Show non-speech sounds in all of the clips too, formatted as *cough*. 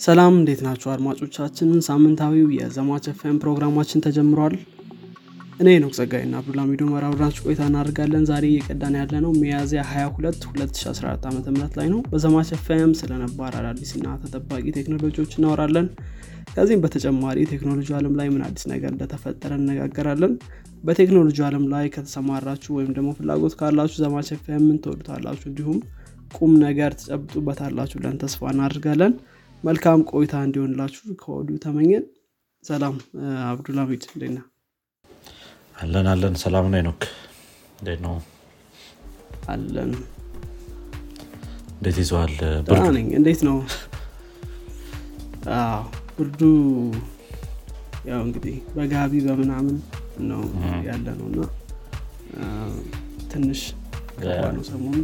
ሰላም እንዴት ናችሁ አድማጮቻችን? ሳምንታዊው የዘማች ኤፍኤም ፕሮግራማችን ተጀምሯል። እኔ ነው ጸጋይና አብዱልሚዶ መራብራንች ቆይታ እናደርጋለን። ዛሬ እየቀዳን ያለ ነው ሚያዝያ 22 2014 ዓ ም ላይ ነው። በዘማች ኤፍኤም ስለነባር አዳዲስና ተጠባቂ ቴክኖሎጂዎች እናወራለን። ከዚህም በተጨማሪ ቴክኖሎጂ አለም ላይ ምን አዲስ ነገር እንደተፈጠረ እነጋገራለን በቴክኖሎጂ አለም ላይ ከተሰማራችሁ ወይም ደግሞ ፍላጎት ካላችሁ ዘማች ኤፍኤም ምን ትወዱታላችሁ እንዲሁም ቁም ነገር ትጨብጡበታላችሁ ብለን ተስፋ እናደርጋለን መልካም ቆይታ እንዲሆንላችሁ ከወዲሁ ተመኘን። ሰላም አብዱልሚድ እንዴና አለን አለን። ሰላም ነው ኖክ እንዴት ነው? አለን። እንዴት ይዘዋል? ደህና ነኝ። እንዴት ነው? ብርዱ ያው እንግዲህ በጋቢ በምናምን ነው ያለ ነው እና ትንሽ ነው ሰሞኑ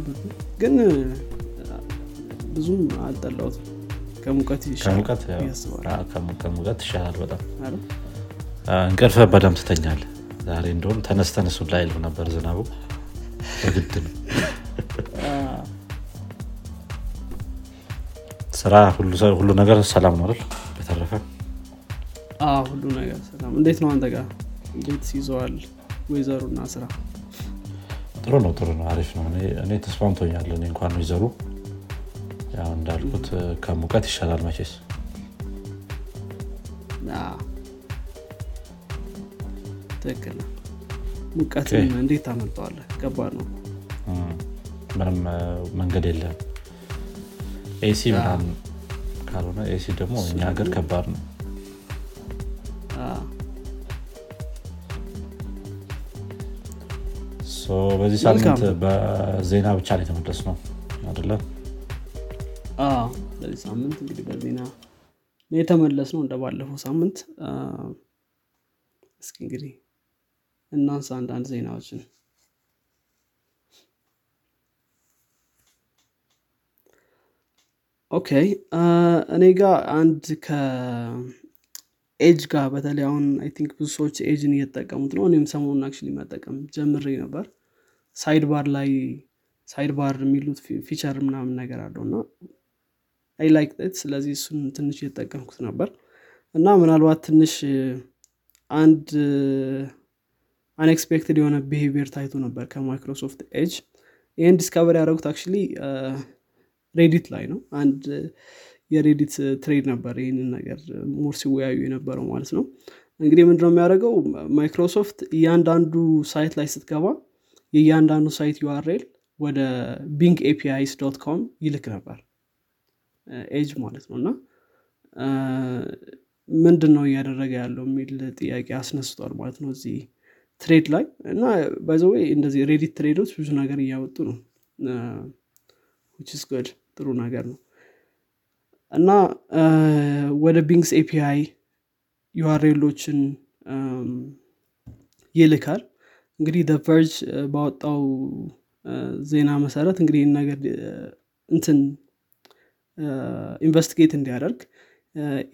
ግን ብዙም አልጠላውትም ከሙቀት ይሻላል በጣም? እንቅልፍ በደም ትተኛል ዛሬ እንደውም ተነስ ተነሱ ላይ ይልም ነበር ዝናቡ። በግድ ነው። ስራ ሁሉ ነገር ሰላም ነው አይደል? በተረፈ ሁሉ ነገር ሰላም። እንዴት ነው አንተ ጋር? እንዴት ይዘዋል weather ኡና ስራ? ጥሩ ነው ጥሩ ነው። አሪፍ ነው። እኔ- እኔ እንኳን ወይዘሩ እንዳልኩት ከሙቀት ይሻላል መቼስ። ትክክል ነው። Okay። እንዴት ታመልጠዋለህ? ከባድ ነው። ምንም መንገድ የለም። AC ምናምን ካልሆነ AC ደግሞ እኛ ሀገር ከባድ ነው። በዚህ ሳምንት በዜና ብቻ ነው የተመለስነው አይደለም በዚህ ሳምንት እንግዲህ በዜና የተመለስነው እንደ ባለፈው ሳምንት። እስኪ እንግዲህ እናንሳ አንዳንድ ዜናዎችን። Okay እኔ ጋር አንድ ከኤጅ ጋር በተለይ አሁን I think ብዙ ሰዎች ኤጅን እየተጠቀሙት ነው። እኔም ሰሞኑን actually መጠቀም ጀምሬ ነበር። side bar ላይ side bar የሚሉት feature ምናምን ነገር አለው እና I like it ስለዚህ እሱን ትንሽ እየተጠቀምኩት ነበር። እና ምናልባት ትንሽ አንድ unexpected የሆነ behavior ታይቶ ነበር ከ Microsoft Edge። ይህን discover ያደረጉት actually Reddit ላይ ነው። አንድ የ Reddit thread ነበር ይህንን ነገር more ሲወያዩ የነበረው ማለት ነው። እንግዲህ ምንድነው የሚያደርገው? ማይክሮሶፍት እያንዳንዱ site ላይ ስትገባ የእያንዳንዱ site URL ወደ Bing APIs dot com ይልክ ነበር ኤጅ ማለት ነው። እና ምንድን ነው እያደረገ ያለው የሚል ጥያቄ አስነስቷል ማለት ነው እዚህ thread ላይ። እና by the way እንደዚህ Reddit thread ኦች ብዙ ነገር እያወጡ ነው። it's good ጥሩ ነገር ነው። እና ወደ Bing's API URL ኦችን ይልካል። እንግዲህ The Verge ባወጣው ዜና መሰረት እንግዲህ ነገር እንትን investigate እንዲያደርግ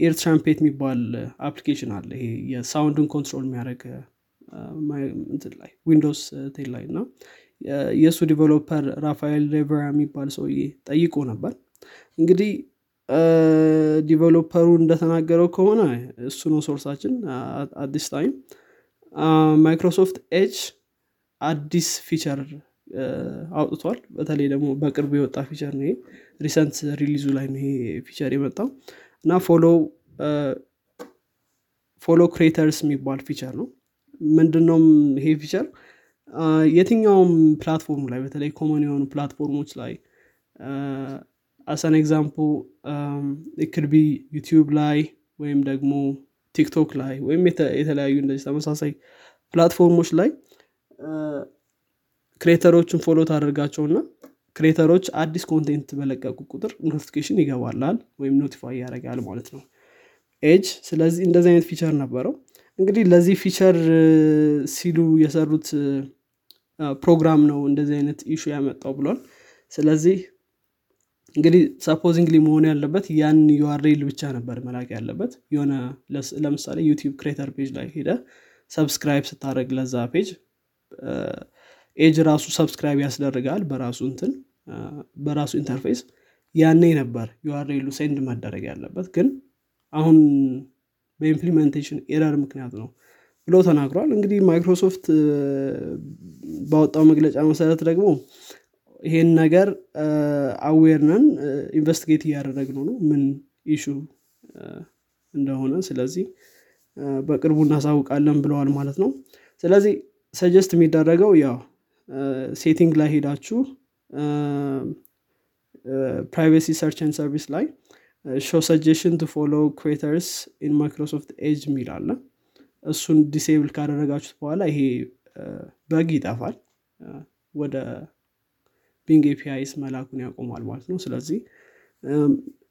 EarTrumpet የሚባል application አለ። ይሄ የ sound ን control የሚያደርግ እንትን ላይ Windows ten ላይ እና የእሱ developer ራፋኤል ሪቬራ የሚባል ሰውዬ ጠይቆ ነበር። እንግዲህ developer ኡ እንደተናገረው ከሆነ እሱ ነው source ኣችን at the same time Microsoft Edge አዲስ feature አውጥቷል። በተለይ ደግሞ በቅርቡ የወጣ feature ነው ይሄ። recent release ኡ ላይ ነው ይሄ feature የመጣው። እና follow follow creators የሚባል feature ነው። ምንድነውም ይሄ feature? የትኛውም platform ላይ በተለይ common የሆኑ platform ኦች ላይ as an example could be YouTube ላይ ወይም ደግሞ TikTok ላይ ወይም የተ- የተለያዩ እንደዚህ ተመሳሳይ platform ኦች ላይ creator ኦችን follow ታደርጋቸውና creator ኦች አዲስ content በለቀቁ ቁጥር notification ይገባላል ወይም notify ያደርጋል ማለት ነው። ኤጅ ስለዚህ እንደዚህ አይነት feature ነበረው። እንግዲህ ለዚህ feature ሲሉ የሰሩት ፕሮግራም ነው እንደዚህ አይነት issue ያመጣው ብሏል። ስለዚህ እንግዲህ supposingly መሆን ያለበት ያን URL ብቻ ነበር መላክ ያለበት። የሆነ ለምሳሌ YouTube creator page ላይ ሄደ subscribe ስታደርግ ለዛ page Edge ራሱ subscribe ያስደርጋል በራሱ እንትን በራሱ interface። ያኔ ነበር URL ኡ send መደረግ ያለበት ግን አሁን በ implementation error ምክንያት ነው ብሎ ተናግሯል። እንግዲህ ማይክሮሶፍት ባወጣው መግለጫ መሰረት ደግሞ ይሄን ነገር aware ነን investigate እያደረግነው ነው ምን issue እንደሆነ ስለዚህ በቅርቡ እናሳውቃለን ብለዋል ማለት ነው። ስለዚህ suggest የሚደረገው ያው setting ላይ ሄዳችሁ privacy search and service ላይ show suggestion to follow creators in Microsoft Edge የሚል አለ። እሱን disable ካደረጋችሁት በኋላ ይሄ bug ይጠፋል። ወደ Bing APIs መላኩን ያቆማል ማለት ነው። ስለዚህ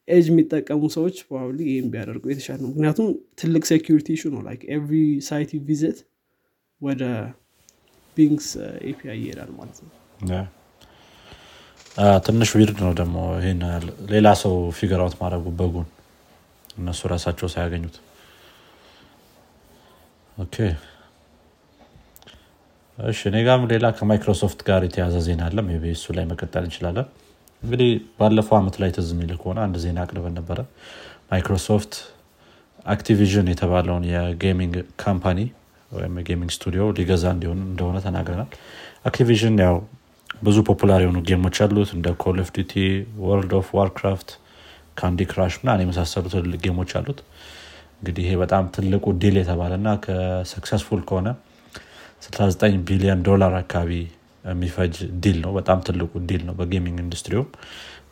ኤጅ የሚጠቀሙ ሰዎች probably ይህም ቢያደርጉ የተሻለ ነው። ምክንያቱም ትልቅ security issue ነው። like every site visit ወደ Bing's API ይሄዳል ማለት ነው። ትንሽ weird ነው ደግሞ ይህን ሌላ ሰው figure out ማድረጉ bug ኡን እነሱ ራሳቸው ሳያገኙት። እሺ እኔ ጋርም ሌላ ከማይክሮሶፍት ጋር የተያዘ ዜና አለ። maybe እሱ ላይ መቀጠል እንችላለን። እንግዲህ ባለፈው አመት ላይ ትዝ የሚል ከሆነ አንድ ዜና አቅርበን ነበረ። ማይክሮሶፍት አክቲቪዥን የተባለውን የ gaming company ወይም የ gaming ስቱዲዮ ሊገዛ እንዲሆን እንደሆነ ተናግረናል። Activision ያው ብዙ popular የሆኑ game ኦች አሉት። እንደ Call of Duty World of Warcraft Candy Crush ምናን የመሳሰሉ ትልልቅ game ኦች አሉት። እንግዲህ ይሄ በጣም ትልቁ deal የተባለ እና ከ successful ከሆነ 69 ቢሊዮን ዶላር አካባቢ የሚፈጅ deal ነው። በጣም ትልቁ deal ነው በ gaming ኢንዱስትሪውም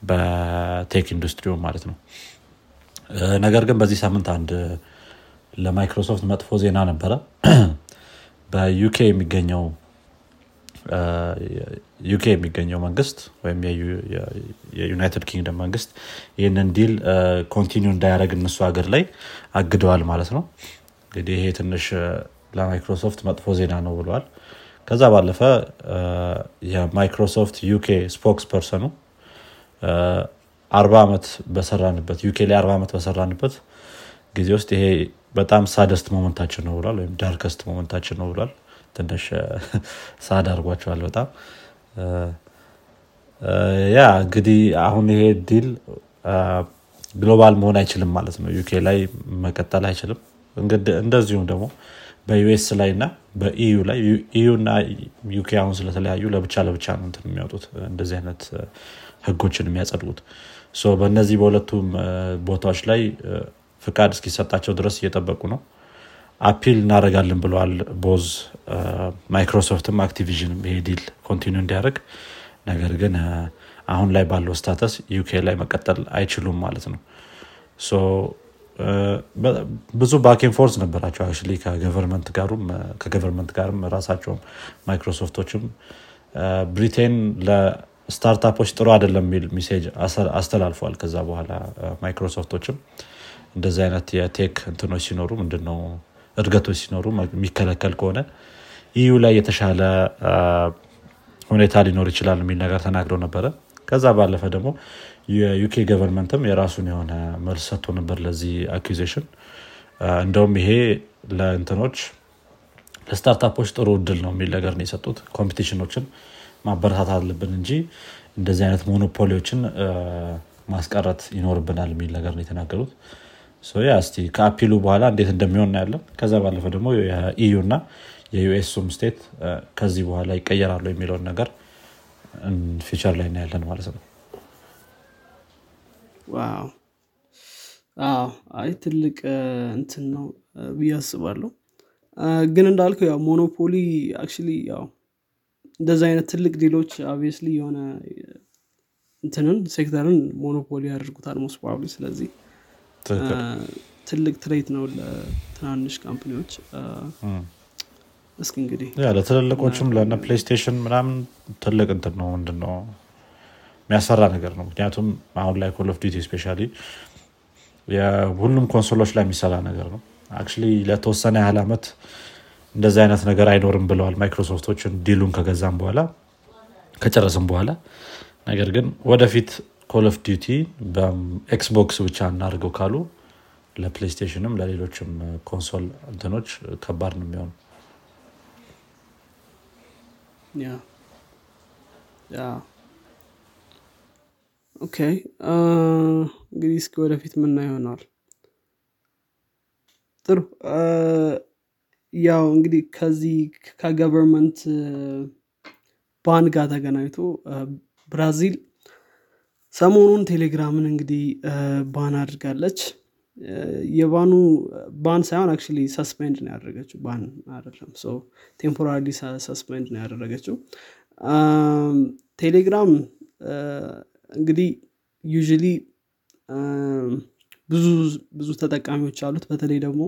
በ tech ኢንዱስትሪውም ማለት ነው። ነገር ግን በዚህ ሳምንት አንድ ለማይክሮሶፍት መጥፎ ዜና ነበረ። *clears throat* በ UK የሚገኘው UK የሚገኘው መንግስት ወይም የዩናይትድ ኪንግደም መንግስት ይህንን deal continue እንዳያደርግ እነሱ ሀገር ላይ አግደዋል ማለት ነው። እንግዲህ ይሄ ትንሽ ለማይክሮሶፍት መጥፎ ዜና ነው ብለዋል ከዛ ባለፈ የ Microsoft UK spokesperson ኡ አርባ ዓመት በሰራንበት UK ላይ አርባ ዓመት በሰራንበት ጊዜ ውስጥ ይሄ በጣም saddest moment ኣችን ነው ብሏል ወይም darkest moment ኣችን ነው ብሏል። ትንሽ *laughs* sad አድርጓቸዋል በጣም። yeah እንግዲህ አሁን ይሄ deal global መሆን አይችልም ማለት ነው። UK ላይ መቀጠል አይችልም። እንደዚሁም ደግሞ በ US ላይ እና በ EU ላይ EU እና UK አሁን ስለተለያዩ ለብቻ ለብቻ ነው እንትን የሚያወጡት እንደዚህ አይነት ህጎችን የሚያጸድቁት። በእነዚህ በሁለቱም ቦታዎች ላይ ፍቃድ እስኪሰጣቸው ድረስ እየጠበቁ ነው። appeal እናደርጋለን ብለዋል both Microsoft ም Activision ም ይሄ deal continue እንዲያደርግ። ነገር ግን አሁን ላይ ባለው status UK ላይ መቀጠል አይችሉም ማለት ነው። ብዙ back and forth ነበራቸው አክ ከ government ጋሩም ከ government ጋርም ራሳቸውም ማይክሮሶፍቶችም። ብሪቴን ለ startup ኦች ጥሩ አይደለም የሚል message አስተላልፏል። ከዛ በኋላ ማይክሮሶፍቶችም እንደዚህ አይነት የ tech እንትኖች ሲኖሩ ምንድነው? እድገቶች ሲኖሩ የሚከለከል ከሆነ EU ላይ የተሻለ ሁኔታ ሊኖር ይችላል የሚል ነገር ተናግረው ነበረ። ከዛ ባለፈ ደግሞ የ UK government ም የራሱን የሆነ መልስ ሰጥቶ ነበር ለዚህ accusation። እንደውም ይሄ ለእንትኖች ለ startup ኦች ጥሩ እድል ነው የሚል ነገር ነው የሰጡት። competition ኦችን ማበረታት አለብን እንጂ እንደዚህ አይነት monopoly ዎችን ማስቀረት ይኖርብናል የሚል ነገር ነው የተናገሩት yeah እስቲ ከ appeal ኡ በኋላ እንዴት እንደሚሆን ያለን ከዛ ባለፈ ደግሞ የ EU እና የ US ም state ከዚህ በኋላ ይቀየራሉ የሚለውን ነገር future ላይ እናያለን ማለት ነው። አይ ትልቅ እንትን ነው ብዬ አስባለሁ። ግን እንዳልከው ያው monopoly actually ያው እንደዚ አይነት ትልቅ deal ኦች obviously የሆነ እንትንን sector ን monopoly ያደርጉታል most ስለዚህ ትልቅ threat ነው ለትናንሽ company ዎች። እስኪ እንግዲህ ለትልልቆችም ለነ ፕሌይስቴሽን ምናምን ትልቅ እንትን ነው ምንድነው የሚያሰራ ነገር ነው። ምክንያቱም አሁን ላይ Call of Duty ስፔሻ የሁሉም console ኦች ላይ የሚሰራ ነገር ነው። አክ ለተወሰነ ያህል ዓመት እንደዚህ አይነት ነገር አይኖርም ብለዋል ማይክሮሶፍቶችን deal ኡን ከገዛም በኋላ ከጨረስም በኋላ። ነገር ግን ወደፊት Call of Duty በኤክስቦክስ ብቻ እናድርገው ካሉ ለፕሌይስቴሽንም ለሌሎችም console እንትኖች ከባድ ነው የሚሆኑ Okay እንግዲህ እስኪ ወደፊት ምን ይሆናል? ጥሩ ያው እንግዲህ ከዚህ ከ government ban ጋር ተገናኝቶ ብራዚል ሰሞኑን ቴሌግራምን እንግዲህ ban አድርጋለች። የ ban ኡ ban ሳይሆን actually suspend ነው ያደረገችው። ban አይደለም temporary suspend ነው ያደረገችው። ቴሌግራም እንግዲህ usually ብዙ ብዙ ተጠቃሚዎች አሉት። በተለይ ደግሞ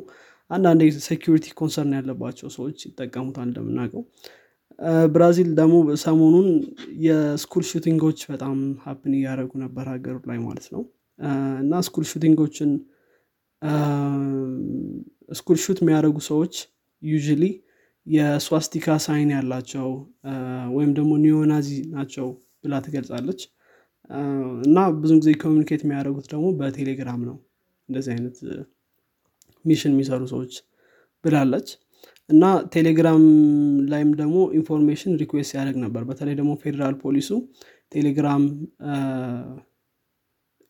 አንዳንድ security concern ያለባቸው ሰዎች ይጠቀሙታል እንደምናውቀው ብራዚል ደግሞ ሰሞኑን የ school shooting ኦች በጣም happen እያደረጉ ነበር ሀገሩ ላይ ማለት ነው። እና school shooting ኦችን school shoot የሚያደርጉ ሰዎች usually የ swastika sign ያላቸው ወይም ደግሞ neo-Nazi ናቸው ብላ ትገልጻለች። እና ብዙ ጊዜ communicate የሚያደርጉት ደግሞ በቴሌግራም ነው። እንደዚህ አይነት mission የሚሰሩ ሰዎች ብላለች እና ቴሌግራም ላይም ደግሞ information request ያደርግ ነበር። በተለይ ደግሞ ፌዴራል ፖሊሱ ቴሌግራም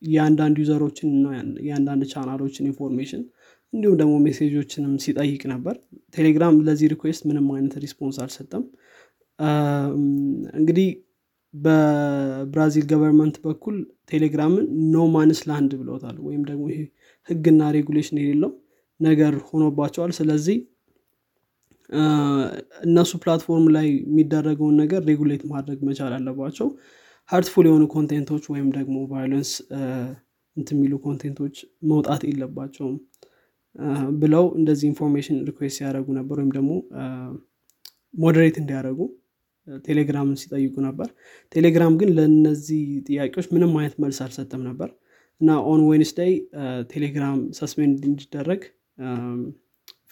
የአንዳንድ user ኦችን እና የአንዳንድ channel ኦችን information እንዲሁም ደግሞ message ኦችንም ሲጠይቅ ነበር። ቴሌግራም ለዚህ request ምንም አይነት response አልሰጠም። እንግዲህ በብራዚል government በኩል ቴሌግራምን no man's land ብለውታል። ወይም ደግሞ ይሄ ህግና regulation የሌለው ነገር ሆኖባቸዋል። ስለዚህ እነሱ platform ላይ የሚደረገውን ነገር regulate ማድረግ መቻል አለባቸው። hurtful የሆኑ content ኦች ወይም ደግሞ violence እንት የሚሉ content ኦች መውጣት የለባቸውም። ብለው እንደዚህ information request ሲያደረጉ ነበር ወይም ደግሞ moderate እንዲያደረጉ ቴሌግራምን ሲጠይቁ ነበር። ቴሌግራም ግን ለእነዚህ ጥያቄዎች ምንም አይነት መልስ አልሰጠም ነበር። እና on Wednesday ቴሌግራም suspend እንዲደረግ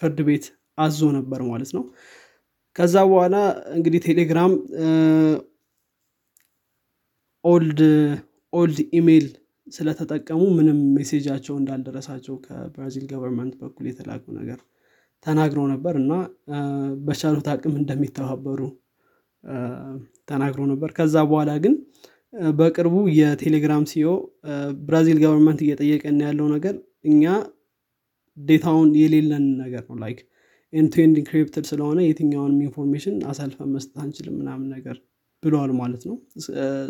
ፍርድ ቤት አዞ ነበር ማለት ነው። ከዛ በኋላ እንግዲህ ቴሌግራም old old email ስለተጠቀሙ ምንም message ኣቸው እንዳልደረሳቸው ከብራዚል government በኩል የተላከው ነገር ተናግረው ነበር እና በቻሉት አቅም እንደሚተባበሩ ተናግሮ ነበር። ከዛ በኋላ ግን በቅርቡ የቴሌግራም CEO ብራዚል government እየጠየቀን ያለው ነገር እኛ data ውን የሌለን ነገር ነው። like end-to-end encrypted ስለሆነ የትኛውንም information አሳልፈን መስጠት አንችልም ምናምን ነገር ብለዋል ማለት ነው።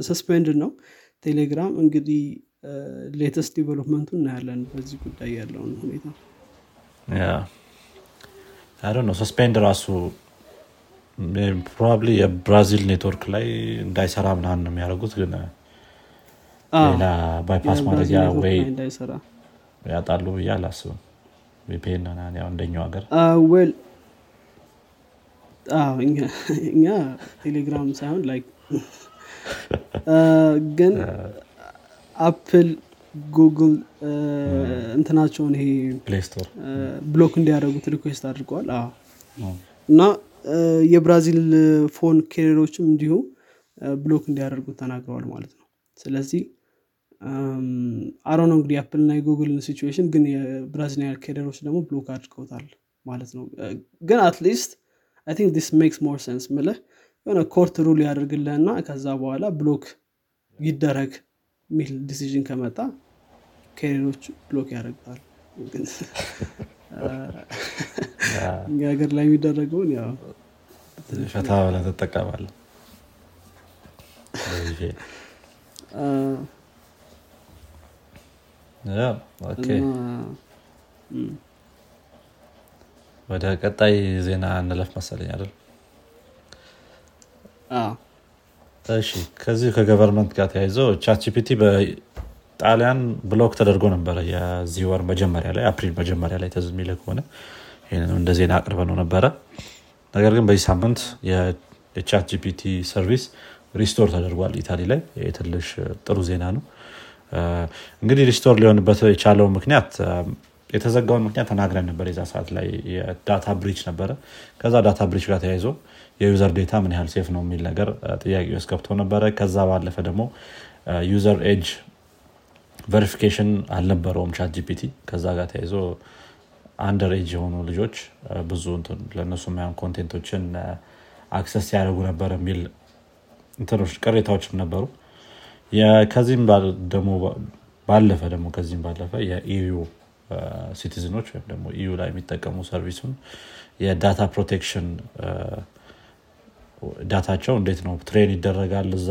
suspend ነው። ቴሌግራም እንግዲህ latest development ኡ እናያለን በዚህ ጉዳይ ያለውን ሁኔታ። ነው suspend ራሱ probably የብራዚል ኔትወርክ ላይ እንዳይሰራ ምናምን ነው የሚያደርጉት ግን ሌላ bypass ማድረጊያ ወይ ያጣሉ ብዬ አላስብም VPN ያው እንደኛው ሀገር? well እኛ ቴሌግራም ሳይሆን like ግን አፕል ጉግል እንትናቸውን ይሄ block እንዲያደረጉት request አድርገዋል። እና የብራዚል phone carrier ኦችም እንዲሁ block እንዲያደርጉት ተናግረዋል ማለት ነው። ስለዚህ አሮ ነው እንግዲህ አፕል እና የጉግልን situation ግን የ Brazilian carrier ኦች ደግሞ block አድርገውታል ማለት ነው። ግን at least I think this makes more sense ምልህ የሆነ court rule ያደርግልህና ከዛ በኋላ block ይደረግ ሚል decision ከመጣ carrier ኦች block ያደርጉታል እኛ ሀገር ላይ የሚደረገውን ያው ፈታ ብለህ ትጠቀማለህ ወደ ቀጣይ ዜና እንለፍ መሰለኝ አይደል? እሺ ከዚህ ከ government ጋር ተያይዘው ChatGPT በጣሊያን block ተደርጎ ነበረ። የዚህ ወር መጀመሪያ ላይ አፕሪል መጀመሪያ ላይ ትዝ የሚልህ ከሆነ ይህንን እንደ ዜና አቅርበነው ነበረ። ነገር ግን በዚህ ሳምንት የ ChatGPT service restore ተደርጓል Italy ላይ። ትንሽ ጥሩ ዜና ነው እንግዲህ restore ሊሆንበት የቻለው ምክንያት የተዘጋውን ምክንያት ተናግረን ነበር። የዛ ሰዓት ላይ የ data breach ነበረ። ከዛ data breach ጋር ተያይዞ የ user data ምን ያህል safe ነው የሚል ነገር ጥያቄ ውስጥ ገብቶ ነበረ። ከዛ ባለፈ ደግሞ user age verification አልነበረውም ChatGPT ከዛ ጋር ተያይዞ underage የሆኑ ልጆች ብዙ ለእነሱ ማያን content ኦችን access ያደርጉ ነበር የሚል እንትኖች ቅሬታዎችም ነበሩ ከዚህም ደግሞ ባለፈ ደግሞ ከዚህም ባለፈ የ EU citizen ኦች ወይም ደግሞ EU ላይ የሚጠቀሙ service ኡን የ data protection data ቸው እንዴት ነው train ይደረጋል እዛ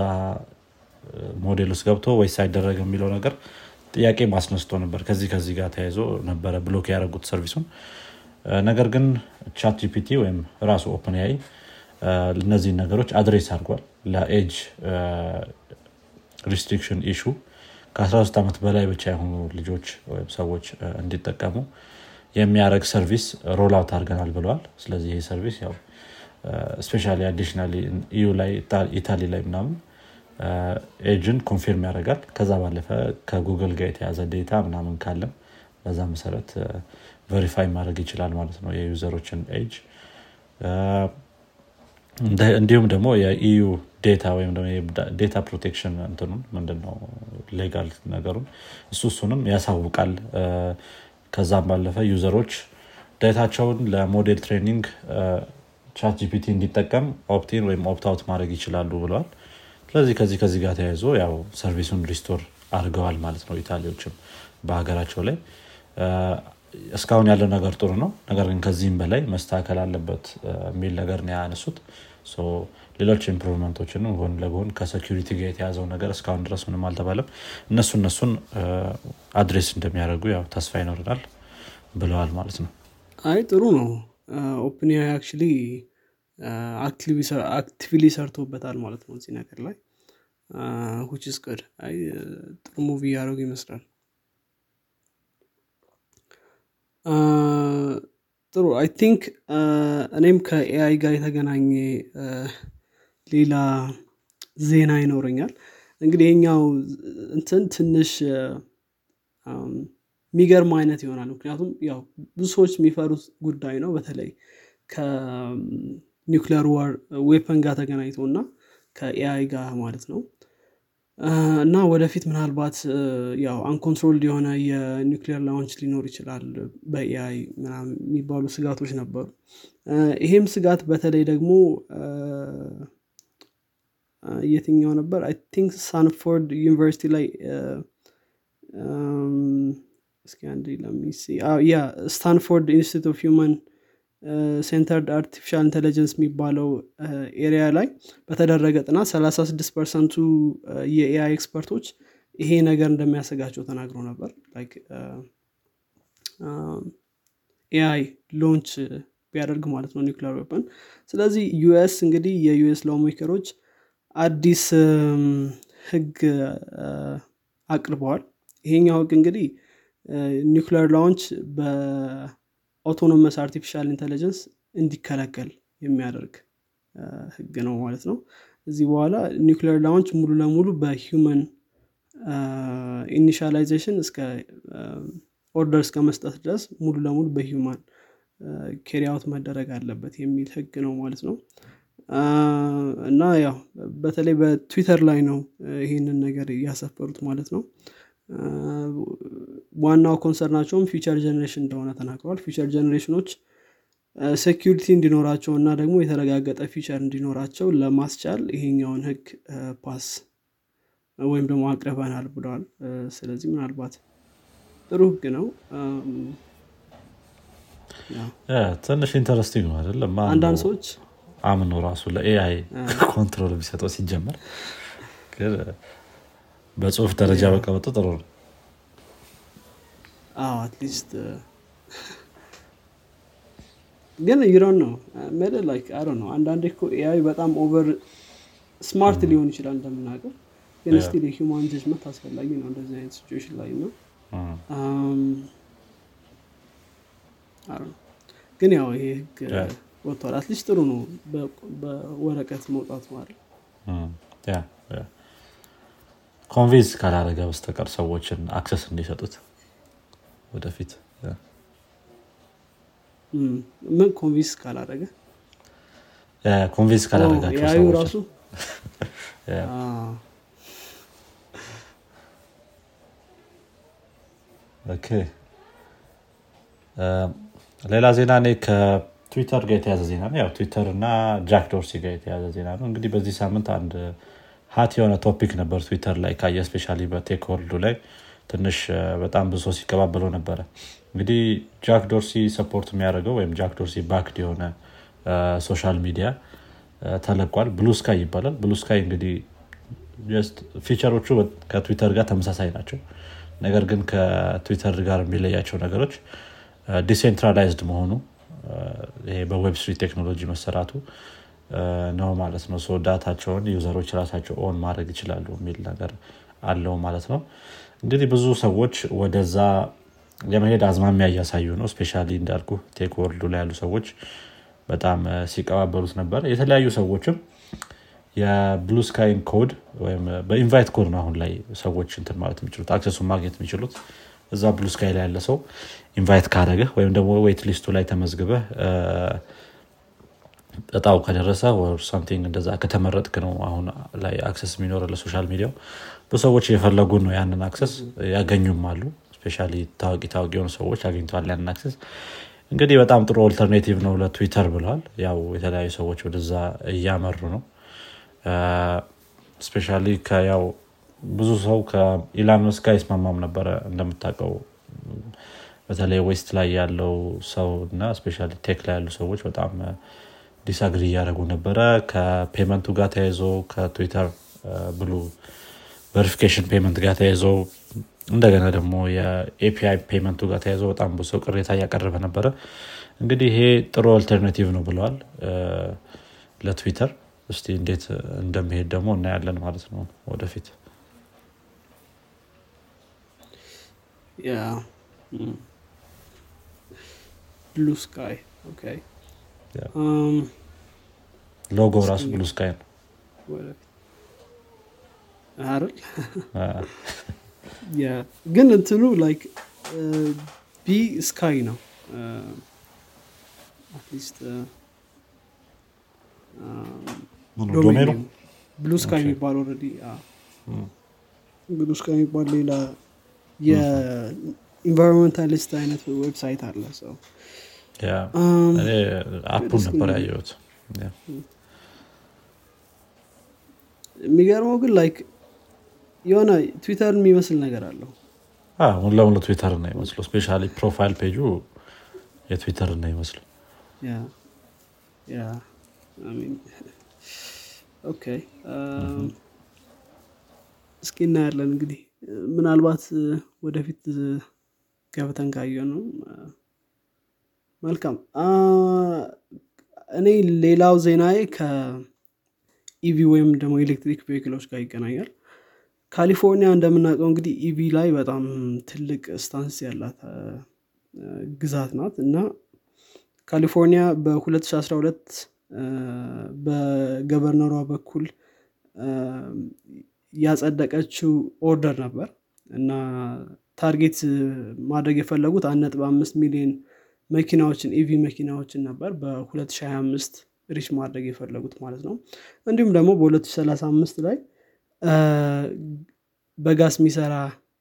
ሞዴል ውስጥ ገብቶ ወይስ አይደረግ የሚለው ነገር ጥያቄ ማስነስቶ ነበር። ከዚህ ከዚህ ጋር ተያይዞ ነበረ block ያደረጉት service ኡን። ነገር ግን ቻት ጂፒቲ ወይም ራሱ OpenAI እነዚህን ነገሮች address አድርጓል። ለ age restriction issue ከ13 ዓመት በላይ ብቻ የሆኑ ልጆች ወይም ሰዎች እንዲጠቀሙ የሚያደረግ service roll አድርገናል ብለዋል። ስለዚህ ይህ service ያው especially additionally EU ላይ ኢታሊ ላይ ምናምን age ን confirm ያደርጋል። ከዛ ባለፈ ከጉግል ጋር የተያዘ data ምናምን ካለም በዛ መሰረት verify ማድረግ ይችላል ማለት ነው የ user ኦችን age እንዲሁም ደግሞ የ EU data ወይም data protection እንትኑን ምንድነው legal ነገሩን እሱ እሱንም ያሳውቃል። ከዛም ባለፈ user ኦች data ቸውን ለ model training ቻት ጂፒቲ እንዲጠቀም opt in ወይም opt out ማድረግ ይችላሉ ብለዋል። ስለዚህ ከዚህ ከዚህ ጋር ተያይዞ ያው service ኡን restore አድርገዋል ማለት ነው ኢታሊዎችም በሀገራቸው ላይ እስካሁን ያለው ነገር ጥሩ ነው። ነገር ግን ከዚህም በላይ መስተካከል አለበት የሚል ነገር ነው ያነሱት። ሌሎች improvement ኦችንም ጎን ለጎን ከ security ጋር የተያዘው ነገር እስካሁን ድረስ ምንም አልተባለም። እነሱ እነሱን address እንደሚያደርጉ ያው ተስፋ ይኖርናል ብለዋል ማለት ነው። አይ ጥሩ ነው። open actually አክቲቭሊ ሰርቶበታል ማለት ነው እዚህ ነገር ላይ። ሁች ስቅድ ጥሩ ሙቪ ያደረጉ ይመስላል ጥሩ። አይ ቲንክ እኔም ከኤአይ ጋር የተገናኘ ሌላ ዜና ይኖረኛል። እንግዲህ ይሄኛው እንትን ትንሽ የሚገርም አይነት ይሆናል። ምክንያቱም ያው ብዙ ሰዎች የሚፈሩት ጉዳይ ነው። በተለይ ከ nuclear war weapon ጋር ተገናኝቶ እና ከ AI ጋር ማለት ነው እና ወደፊት ምናልባት ያው uncontrolled የሆነ የ nuclear launch ሊኖር ይችላል። በ AI የሚባሉ ስጋቶች ነበሩ። ይሄም ስጋት በተለይ ደግሞ የትኛው ነበር? I think ስታንፎርድ ዩኒቨርሲቲ ላይ እስኪ አንድ let me see yeah Stanford Institute of Human-Centered Artificial Intelligence የሚባለው area ላይ በተደረገ ጥናት 36 percent ኡ የ AI expert ኦች ይሄ ነገር እንደሚያሰጋቸው ተናግሮ ነበር። AI launch ቢያደርግ ማለት ነው nuclear weapon። ስለዚህ US እንግዲህ የ US lawmaker ኦች አዲስ ህግ አቅርበዋል። ይሄኛው ህግ እንግዲህ nuclear launch በ autonomous artificial intelligence እንዲከለከል የሚያደርግ ህግ ነው ማለት ነው። ከዚህ በኋላ nuclear launch ሙሉ ለሙሉ በ human initialization እስከ order እስከ መስጠት ድረስ ሙሉ ለሙሉ በ human carry out መደረግ አለበት የሚል ህግ ነው ማለት ነው። እና ያው በተለይ በትዊተር ላይ ነው ይህንን ነገር እያሰፈሩት ማለት ነው ዋናው concern ኣቸውም future generation እንደሆነ ተናግረዋል። future generation ኦች security እንዲኖራቸው እና ደግሞ የተረጋገጠ future እንዲኖራቸው ለማስቻል ይሄኛውን ህግ pass ወይም ደግሞ አቅርበናል ብለዋል። ስለዚህ ምናልባት ጥሩ ህግ ነው። ትንሽ ኢንተረስቲንግ ነው አይደለም? አንዳንድ ሰዎች አምኖ ራሱ ለኤአይ ኮንትሮል *laughs* ቢሰጠው ሲጀመር በጽሁፍ ደረጃ በቀመጡ ጥሩ ነው። አትሊስት ግን ዩሮን ነው መደ ላይክ አይ ነው አንዳንዴ እኮ ኤአይ በጣም ኦቨር ስማርት ሊሆን ይችላል እንደምናውቀው ግን ስቲል የሂማን ጀጅመንት አስፈላጊ ነው እንደዚህ አይነት ሲቹዌሽን ላይ ነው ግን ያው ይሄ ህግ ወጥቷል. at least ጥሩ ነው በወረቀት መውጣቱ ማለት convince ካላደረገ በስተቀር ሰዎችን access እንዲሰጡት ወደፊት። ምን convince ካላደረገ? convince ካላደረጋቸው ኤአይዩ ራሱ? *laughs* ሌላ ዜና እኔ ከትዊተር ጋር የተያዘ ዜና ነው። ያው ትዊተር እና ጃክ ዶርሲ ጋር የተያዘ ዜና ነው። እንግዲህ በዚህ ሳምንት አንድ hot የሆነ topic ነበር ትዊተር ላይ ካየ especially በ tech ላይ ትንሽ በጣም ብዙ ሰው ሲቀባበለው ነበረ። እንግዲህ ጃክ ዶርሲ support የሚያደርገው ወይም ጃክ ዶርሲ backed የሆነ social media ተለቋል። ብሉ ስካይ ይባላል። ብሉ እንግዲህ feature ኦቹ ከትዊተር ጋር ተመሳሳይ ናቸው። ነገር ግን ከትዊተር ጋር የሚለያቸው ነገሮች decentralized መሆኑ ይሄ በ web ቴክኖሎጂ መሰራቱ ነው ማለት ነው። data ቸውን user ኦች ራሳቸው own ማድረግ ይችላሉ የሚል ነገር አለው ማለት ነው። እንግዲህ ብዙ ሰዎች ወደዛ የመሄድ አዝማሚያ እያሳዩ ነው። especially እንዳልኩ tech world ኡ ላይ ያሉ ሰዎች በጣም ሲቀባበሉት ነበር። የተለያዩ ሰዎችም የብሉ ስካይን ኮድ ወይም በ invite code ነው አሁን ላይ ሰዎች እንትን ማለት የሚችሉት access ኡን ማግኘት የሚችሉት። እዛ Bluesky ላይ ያለ ሰው invite ካደረገ ወይም ደግሞ waitlist ኡ ላይ ተመዝግበህ እጣው ከደረሰ something እንደዛ ከተመረጥክ ነው አሁን ላይ access የሚኖረው ለ social media ው። ብዙ ሰዎች እየፈለጉ ነው ያንን access ያገኙም አሉ። especially ታዋቂ ታዋቂ የሆኑ ሰዎች አግኝተዋል ያንን access እንግዲህ በጣም ጥሩ alternative ነው ለትዊተር ብለዋል። ያው የተለያዩ ሰዎች ወደዛ እያመሩ ነው። especially ያው ብዙ ሰው ከ Elon Musk ጋር ይስማማም ነበረ እንደምታውቀው። በተለይ West ላይ ያለው ሰው እና especially tech ላይ ያሉ ሰዎች በጣም disagree እያደረጉ ነበረ። ከ payment ኡ ጋር ተያይዞ ከ Twitter Blue verification payment ጋር ተያይዞ እንደገና ደግሞ የ API payment ኡ ጋር ተያይዞ በጣም ብዙ ሰው ቅሬታ እያቀረበ ነበረ። እንግዲህ ይሄ ጥሩ alternative ነው ብለዋል ለትዊተር። እስቲ እንዴት እንደሚሄድ ደግሞ እናያለን ማለት ነው ወደፊት። Bluesky logo ራሱ blue sky ነው። ግን እንትኑ like b sky ነው። at least Bluesky የሚባል already Bluesky የሚባል ሌላ የ environmentalist አይነት website አለ። ሰው app ኡን ነበር ያየሁት የሚገርመው ግን like የሆነ ትዊተር የሚመስል ነገር አለው። ሙሉ ለሙሉ ትዊተር ነው ሚመስለው especially profile page ኡ የ Twitter ነው ሚመስለው okay *laughs* እስኪ እናያለን እንግዲህ። ምናልባት ወደፊት ገብተን ካየነው። መልካም። እኔ ሌላው ዜናዬ ከ EV ወይም ደግሞ electric vehicle ኦች ጋር ይገናኛል። ካሊፎርኒያ እንደምናውቀው እንግዲህ EV ላይ በጣም ትልቅ stance ያላት ግዛት ናት። እና ካሊፎርኒያ በ2012 በ governor ኧሯ በኩል ያጸደቀችው order ነበር። እና target ማድረግ የፈለጉት አንድ ነጥብ አምስት ሚሊዮን መኪናዎችን EV መኪናዎችን ነበር በ2025 reach ማድረግ የፈለጉት ማለት ነው። እንዲሁም ደግሞ በ2035 ላይ በጋስ የሚሰራ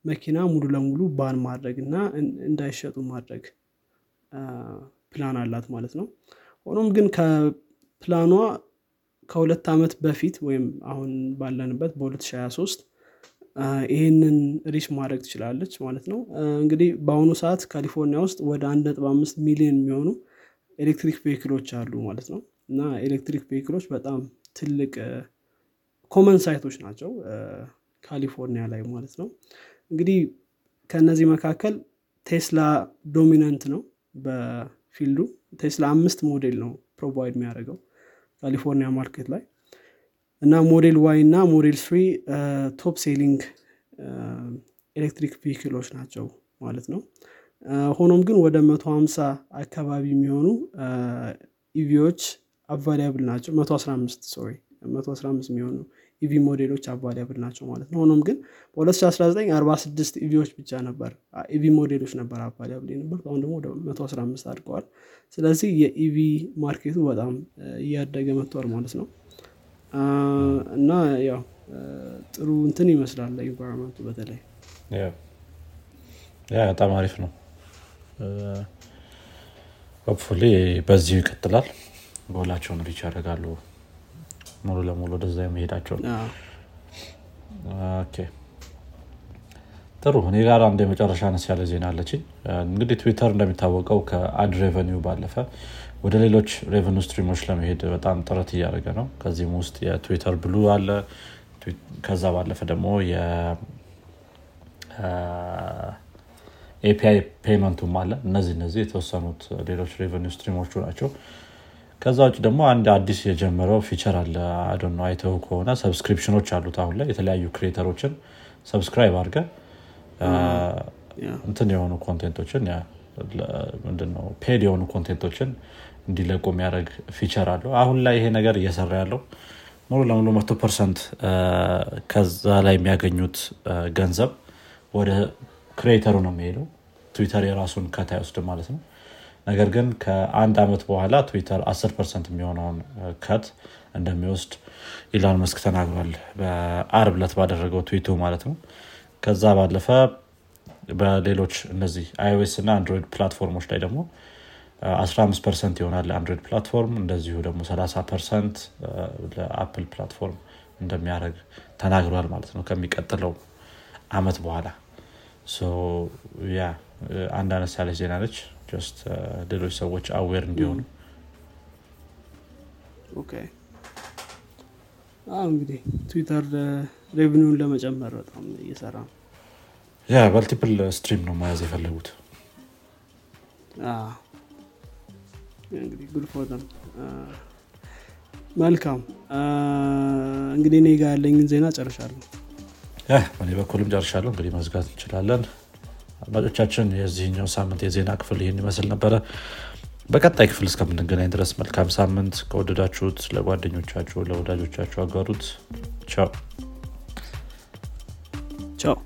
መኪና ሙሉ ለሙሉ ban ማድረግ እና እንዳይሸጡ ማድረግ ፕላን አላት ማለት ነው። ሆኖም ግን ከፕላኗ ከሁለት ዓመት በፊት ወይም አሁን ባለንበት በ2023 ይህንን reach ማድረግ ትችላለች ማለት ነው። እንግዲህ በአሁኑ ሰዓት ካሊፎርኒያ ውስጥ ወደ አንድ ነጥብ አምስት ሚሊዮን የሚሆኑ electric vehicle ኦች አሉ ማለት ነው እና electric vehicle ኦች በጣም ትልቅ common sight ኦች ናቸው ካሊፎርኒያ ላይ ማለት ነው። እንግዲህ ከእነዚህ መካከል Tesla dominant ነው በ field ኡ። ቴስላ አምስት ሞዴል ነው provide የሚያደርገው ካሊፎርኒያ market ላይ። እና Model Y እና Model 3 top selling electric vehicle ኦች ናቸው ማለት ነው። ሆኖም ግን ወደ መቶ ሀምሳ አካባቢ የሚሆኑ EV ዎች available ናቸው። መቶ አስራ አምስት sorry መቶ አስራ አምስት የሚሆኑ EV model ኦች available ናቸው ማለት ነው። ሆኖም ግን በ2019 46 EV ዎች ብቻ ነበር EV model ኦች ነበር available ነበር አሁን ደግሞ ወደ 115 አድርገዋል ስለዚህ የ EV market ኡ በጣም እያደገ መጥቷል ማለት ነው። እና ያው ጥሩ እንትን ይመስላል ለ environment ኡ በተለይ። በጣም አሪፍ ነው። hopefully በዚሁ ይቀጥላል goal ኣቸውን reach ያደርጋሉ። ሙሉ ለሙሉ ወደዛ የመሄዳቸው okay። ጥሩ። እኔ ጋር አንድ የመጨረሻ አነስ ያለ ዜና አለችኝ። እንግዲህ ትዊተር እንደሚታወቀው ከ ad revenue ባለፈ ወደ ሌሎች revenue stream ኦች ለመሄድ በጣም ጥረት እያደረገ ነው። ከዚህም ውስጥ የ Twitter Blue አለ። ከዛ ባለፈ ደግሞ API payment ኡም አለ። እነዚህ እነዚህ የተወሰኑት ሌሎች revenue stream ኦቹ ናቸው ከዛ ውጭ ደግሞ አንድ አዲስ የጀመረው feature አለ። አዶ አይተው ከሆነ subscription ኦች አሉት አሁን ላይ የተለያዩ creator ኦችን subscribe አድርገህ እንትን የሆኑ content ኦችን ምንድነው paid የሆኑ content ኦችን እንዲለቁ የሚያደርግ feature አለው። አሁን ላይ ይሄ ነገር እየሰራ ያለው ሙሉ ለሙሉ መቶ percent ከዛ ላይ የሚያገኙት ገንዘብ ወደ creator ኡ ነው የሚሄደው። ትዊተር የራሱን cut አይወስድም ማለት ነው ነገር ግን ከአንድ አመት በኋላ ትዊተር 10 percent የሚሆነውን cut እንደሚወስድ Elon Musk ተናግሯል። በአርብ ለት ባደረገው ትዊቱ ማለት ነው። ከዛ ባለፈ በሌሎች እነዚህ iOS እና Android platform ኦች ላይ ደግሞ 15 percent ይሆናል ለ Android platform። እንደዚሁ ደግሞ 30 percent ለ Apple platform እንደሚያደርግ ተናግሯል ማለት ነው ከሚቀጥለው አመት በኋላ። ያ አንድ አነስ ያለች ዜና ነች just ሌሎች ሰዎች aware እንዲሆኑ። እንግዲህ ትዊተር revenue ን ለመጨመር በጣም እየሰራ ነው። ያ multiple stream ነው መያዝ የፈለጉት። እንግዲህ good for them መልካም። እንግዲህ እኔ ጋ ያለኝን ዜና ጨርሻለሁ። በእኔ በኩልም ጨርሻለሁ። እንግዲህ መዝጋት እንችላለን አድማጮቻችን የዚህኛው ሳምንት የዜና ክፍል ይህን ይመስል ነበረ። በቀጣይ ክፍል እስከምንገናኝ ድረስ መልካም ሳምንት። ከወደዳችሁት ለጓደኞቻችሁ ለወዳጆቻችሁ አጋሩት። ቻው። ቻው